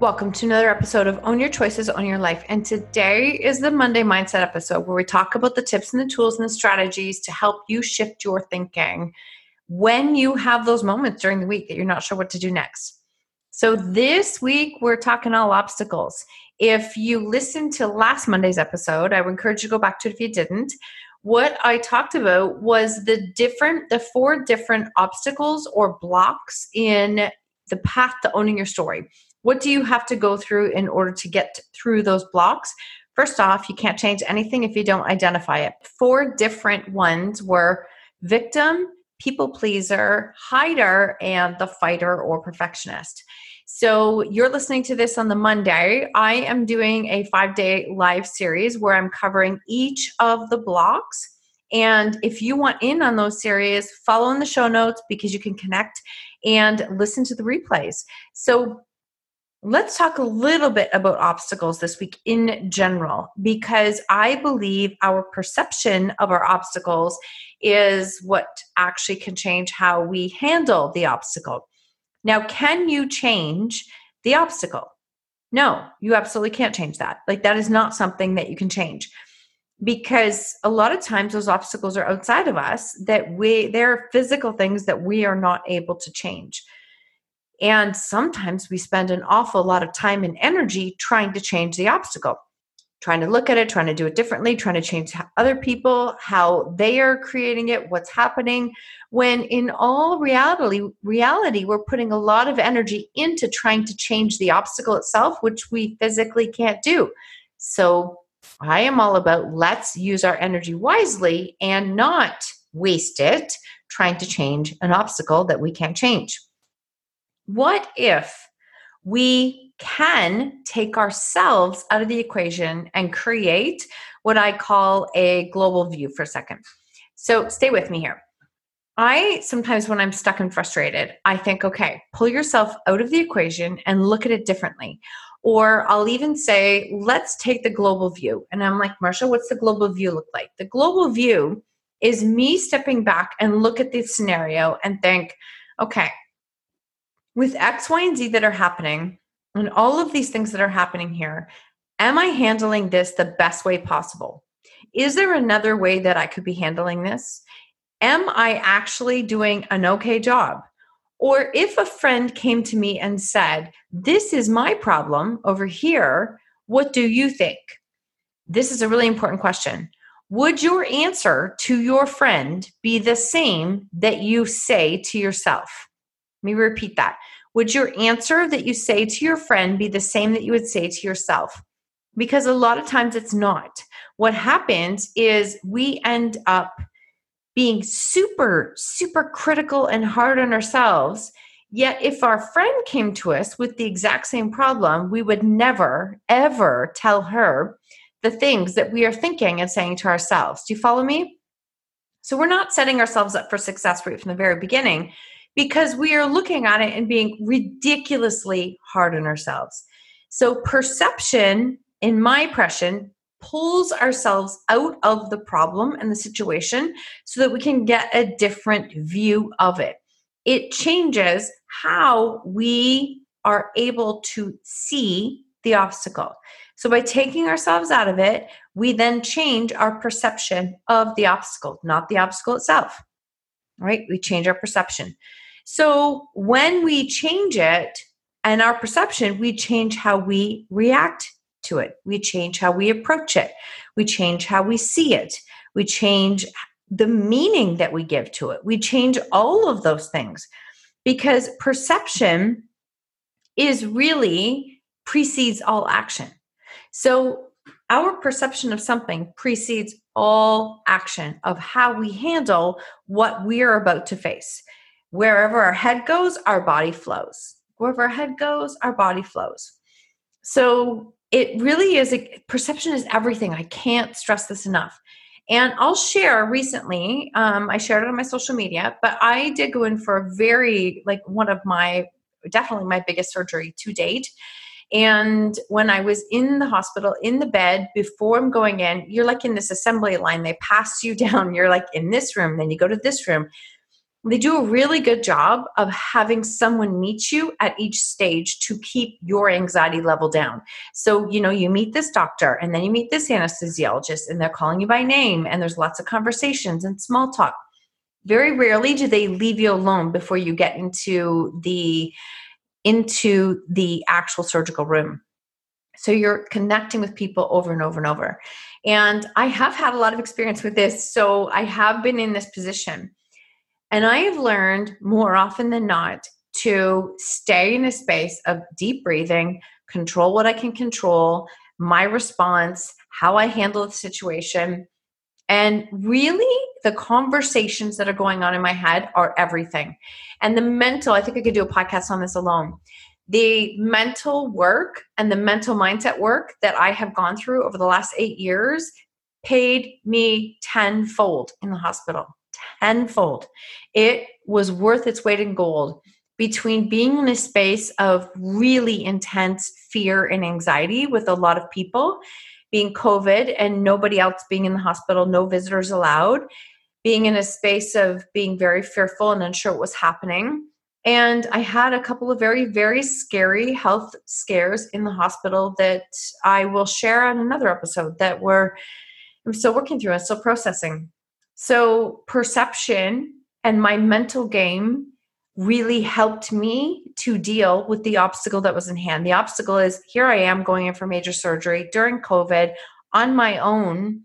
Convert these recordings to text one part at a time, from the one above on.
Welcome to another episode of Own Your Choices, Own Your Life. And today is the Monday Mindset episode where we talk about the tips and the tools and the strategies to help you shift your thinking when you have those moments during the week that you're not sure what to do next. So, this week we're talking all obstacles. If you listened to last Monday's episode, I would encourage you to go back to it if you didn't. What I talked about was the different, the four different obstacles or blocks in the path to owning your story. What do you have to go through in order to get through those blocks? First off, you can't change anything if you don't identify it. Four different ones were victim, people pleaser, hider, and the fighter or perfectionist. So you're listening to this on the Monday. I am doing a five day live series where I'm covering each of the blocks. And if you want in on those series, follow in the show notes because you can connect and listen to the replays. So Let's talk a little bit about obstacles this week in general, because I believe our perception of our obstacles is what actually can change how we handle the obstacle. Now, can you change the obstacle? No, you absolutely can't change that. Like, that is not something that you can change because a lot of times those obstacles are outside of us that we, they're physical things that we are not able to change. And sometimes we spend an awful lot of time and energy trying to change the obstacle, trying to look at it, trying to do it differently, trying to change other people, how they are creating it, what's happening. When in all reality, reality, we're putting a lot of energy into trying to change the obstacle itself, which we physically can't do. So I am all about let's use our energy wisely and not waste it trying to change an obstacle that we can't change. What if we can take ourselves out of the equation and create what I call a global view for a second? So stay with me here. I sometimes, when I'm stuck and frustrated, I think, okay, pull yourself out of the equation and look at it differently. Or I'll even say, let's take the global view. And I'm like, Marsha, what's the global view look like? The global view is me stepping back and look at the scenario and think, okay, with X, Y, and Z that are happening, and all of these things that are happening here, am I handling this the best way possible? Is there another way that I could be handling this? Am I actually doing an okay job? Or if a friend came to me and said, This is my problem over here, what do you think? This is a really important question. Would your answer to your friend be the same that you say to yourself? Let me repeat that. Would your answer that you say to your friend be the same that you would say to yourself? Because a lot of times it's not. What happens is we end up being super, super critical and hard on ourselves. Yet, if our friend came to us with the exact same problem, we would never, ever tell her the things that we are thinking and saying to ourselves. Do you follow me? So, we're not setting ourselves up for success right from the very beginning because we are looking at it and being ridiculously hard on ourselves. So, perception, in my impression, pulls ourselves out of the problem and the situation so that we can get a different view of it. It changes how we are able to see the obstacle. So, by taking ourselves out of it, we then change our perception of the obstacle, not the obstacle itself. Right? We change our perception. So when we change it and our perception, we change how we react to it. We change how we approach it. We change how we see it. We change the meaning that we give to it. We change all of those things because perception is really precedes all action. So our perception of something precedes all action of how we handle what we are about to face. Wherever our head goes, our body flows. Wherever our head goes, our body flows. So it really is a perception is everything. I can't stress this enough. And I'll share recently, um, I shared it on my social media, but I did go in for a very, like, one of my, definitely my biggest surgery to date. And when I was in the hospital, in the bed, before I'm going in, you're like in this assembly line. They pass you down. You're like in this room, then you go to this room. They do a really good job of having someone meet you at each stage to keep your anxiety level down. So, you know, you meet this doctor and then you meet this anesthesiologist and they're calling you by name and there's lots of conversations and small talk. Very rarely do they leave you alone before you get into the into the actual surgical room. So you're connecting with people over and over and over. And I have had a lot of experience with this. So I have been in this position. And I have learned more often than not to stay in a space of deep breathing, control what I can control, my response, how I handle the situation. And really, the conversations that are going on in my head are everything. And the mental, I think I could do a podcast on this alone. The mental work and the mental mindset work that I have gone through over the last eight years paid me tenfold in the hospital. Tenfold. It was worth its weight in gold between being in a space of really intense fear and anxiety with a lot of people, being COVID and nobody else being in the hospital, no visitors allowed, being in a space of being very fearful and unsure what was happening. And I had a couple of very, very scary health scares in the hospital that I will share on another episode that we're I'm still working through and still processing. So perception and my mental game really helped me to deal with the obstacle that was in hand. The obstacle is here I am going in for major surgery during COVID on my own,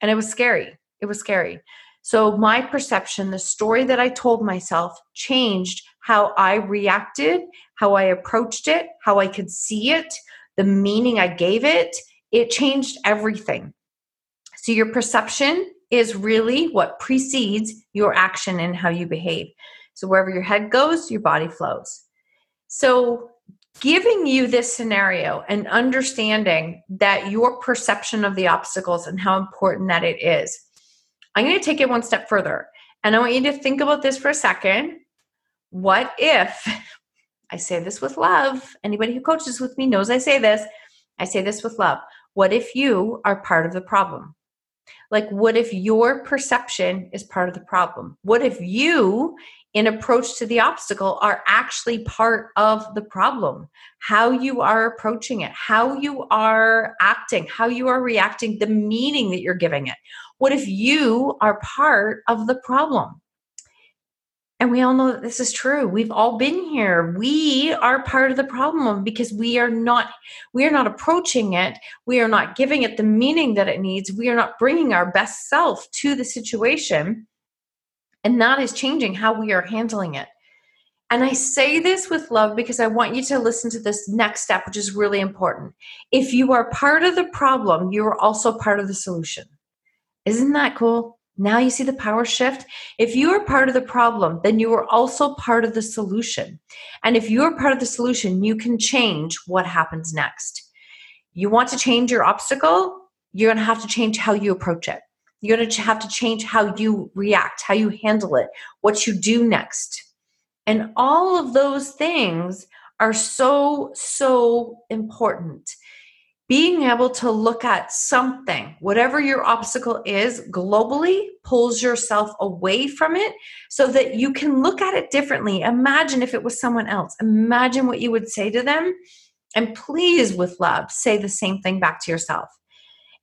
and it was scary. It was scary. So, my perception, the story that I told myself, changed how I reacted, how I approached it, how I could see it, the meaning I gave it. It changed everything. So, your perception is really what precedes your action and how you behave. So, wherever your head goes, your body flows. So, giving you this scenario and understanding that your perception of the obstacles and how important that it is I'm going to take it one step further. And I want you to think about this for a second. What if, I say this with love, anybody who coaches with me knows I say this, I say this with love. What if you are part of the problem? Like, what if your perception is part of the problem? What if you, in approach to the obstacle, are actually part of the problem? How you are approaching it, how you are acting, how you are reacting, the meaning that you're giving it. What if you are part of the problem? And we all know that this is true. We've all been here. We are part of the problem because we are not we are not approaching it. We are not giving it the meaning that it needs. We are not bringing our best self to the situation. And that is changing how we are handling it. And I say this with love because I want you to listen to this next step, which is really important. If you are part of the problem, you are also part of the solution. Isn't that cool? Now you see the power shift. If you are part of the problem, then you are also part of the solution. And if you are part of the solution, you can change what happens next. You want to change your obstacle, you're going to have to change how you approach it. You're going to have to change how you react, how you handle it, what you do next. And all of those things are so, so important being able to look at something, whatever your obstacle is globally, pulls yourself away from it so that you can look at it differently. Imagine if it was someone else. Imagine what you would say to them. And please, with love, say the same thing back to yourself.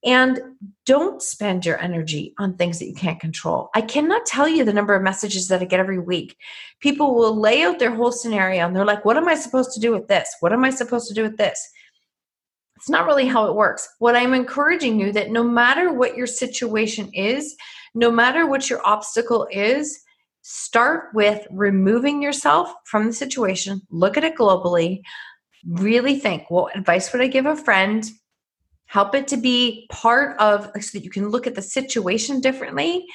And don't spend your energy on things that you can't control. I cannot tell you the number of messages that I get every week. People will lay out their whole scenario and they're like, What am I supposed to do with this? What am I supposed to do with this? It's not really how it works. What I'm encouraging you that no matter what your situation is, no matter what your obstacle is, start with removing yourself from the situation, look at it globally, really think what advice would I give a friend? Help it to be part of so that you can look at the situation differently,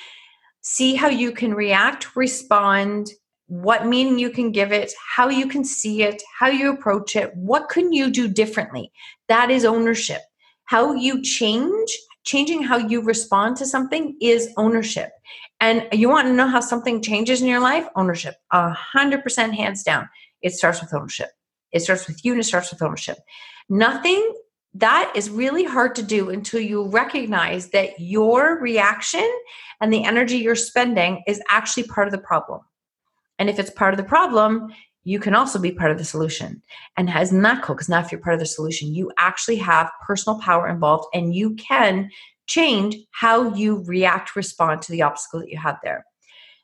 see how you can react, respond, what meaning you can give it, how you can see it, how you approach it, what can you do differently? That is ownership. How you change, changing how you respond to something is ownership. And you want to know how something changes in your life? Ownership. A hundred percent hands down. It starts with ownership. It starts with you and it starts with ownership. Nothing that is really hard to do until you recognize that your reaction and the energy you're spending is actually part of the problem. And if it's part of the problem, you can also be part of the solution. And isn't that cool? Because now if you're part of the solution, you actually have personal power involved and you can change how you react, respond to the obstacle that you have there.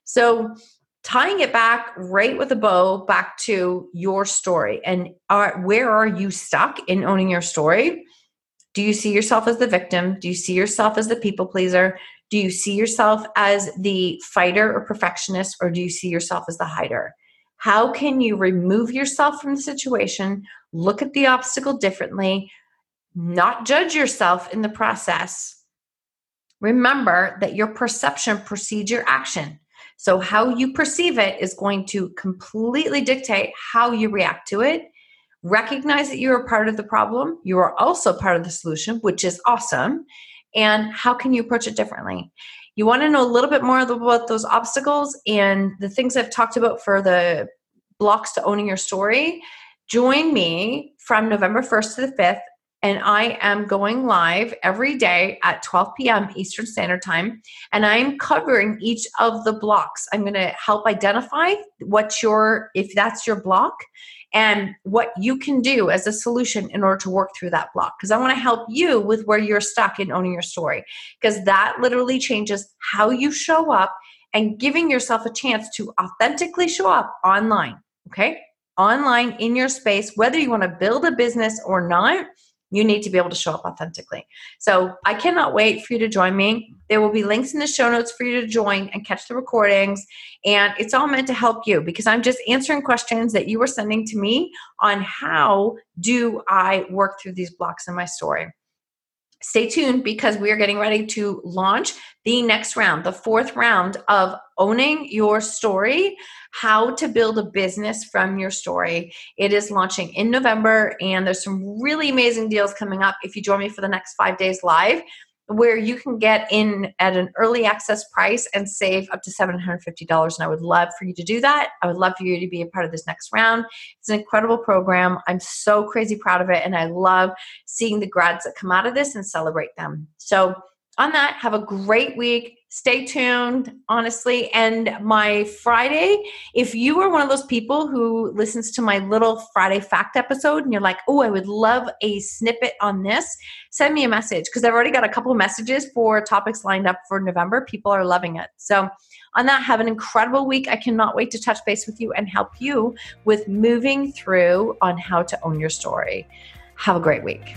So tying it back right with a bow back to your story and are, where are you stuck in owning your story? Do you see yourself as the victim? Do you see yourself as the people pleaser? Do you see yourself as the fighter or perfectionist, or do you see yourself as the hider? How can you remove yourself from the situation, look at the obstacle differently, not judge yourself in the process? Remember that your perception precedes your action. So, how you perceive it is going to completely dictate how you react to it. Recognize that you are part of the problem. You are also part of the solution, which is awesome and how can you approach it differently? You want to know a little bit more about those obstacles and the things i've talked about for the blocks to owning your story. Join me from november 1st to the 5th and I am going live every day at 12 p.m. Eastern Standard Time. And I'm covering each of the blocks. I'm going to help identify what your, if that's your block, and what you can do as a solution in order to work through that block. Because I want to help you with where you're stuck in owning your story. Because that literally changes how you show up and giving yourself a chance to authentically show up online. Okay? Online in your space, whether you want to build a business or not you need to be able to show up authentically. So I cannot wait for you to join me. There will be links in the show notes for you to join and catch the recordings. And it's all meant to help you because I'm just answering questions that you were sending to me on how do I work through these blocks in my story stay tuned because we are getting ready to launch the next round, the fourth round of owning your story, how to build a business from your story. It is launching in November, and there's some really amazing deals coming up if you join me for the next five days live where you can get in at an early access price and save up to $750. And I would love for you to do that. I would love for you to be a part of this next round. It's an incredible program. I'm so crazy proud of it. And I love seeing the grads that come out of this and celebrate them. So, on that, have a great week stay tuned honestly. And my friday if you are one of those people who listens to my little friday fact episode and you're like oh i would love a snippet on this send me a message because i've already got a couple messages for topics lined up for november. People are loving it. So on that have an incredible week. I cannot wait to touch base with you and help you with moving through on how to own your story. Have a great week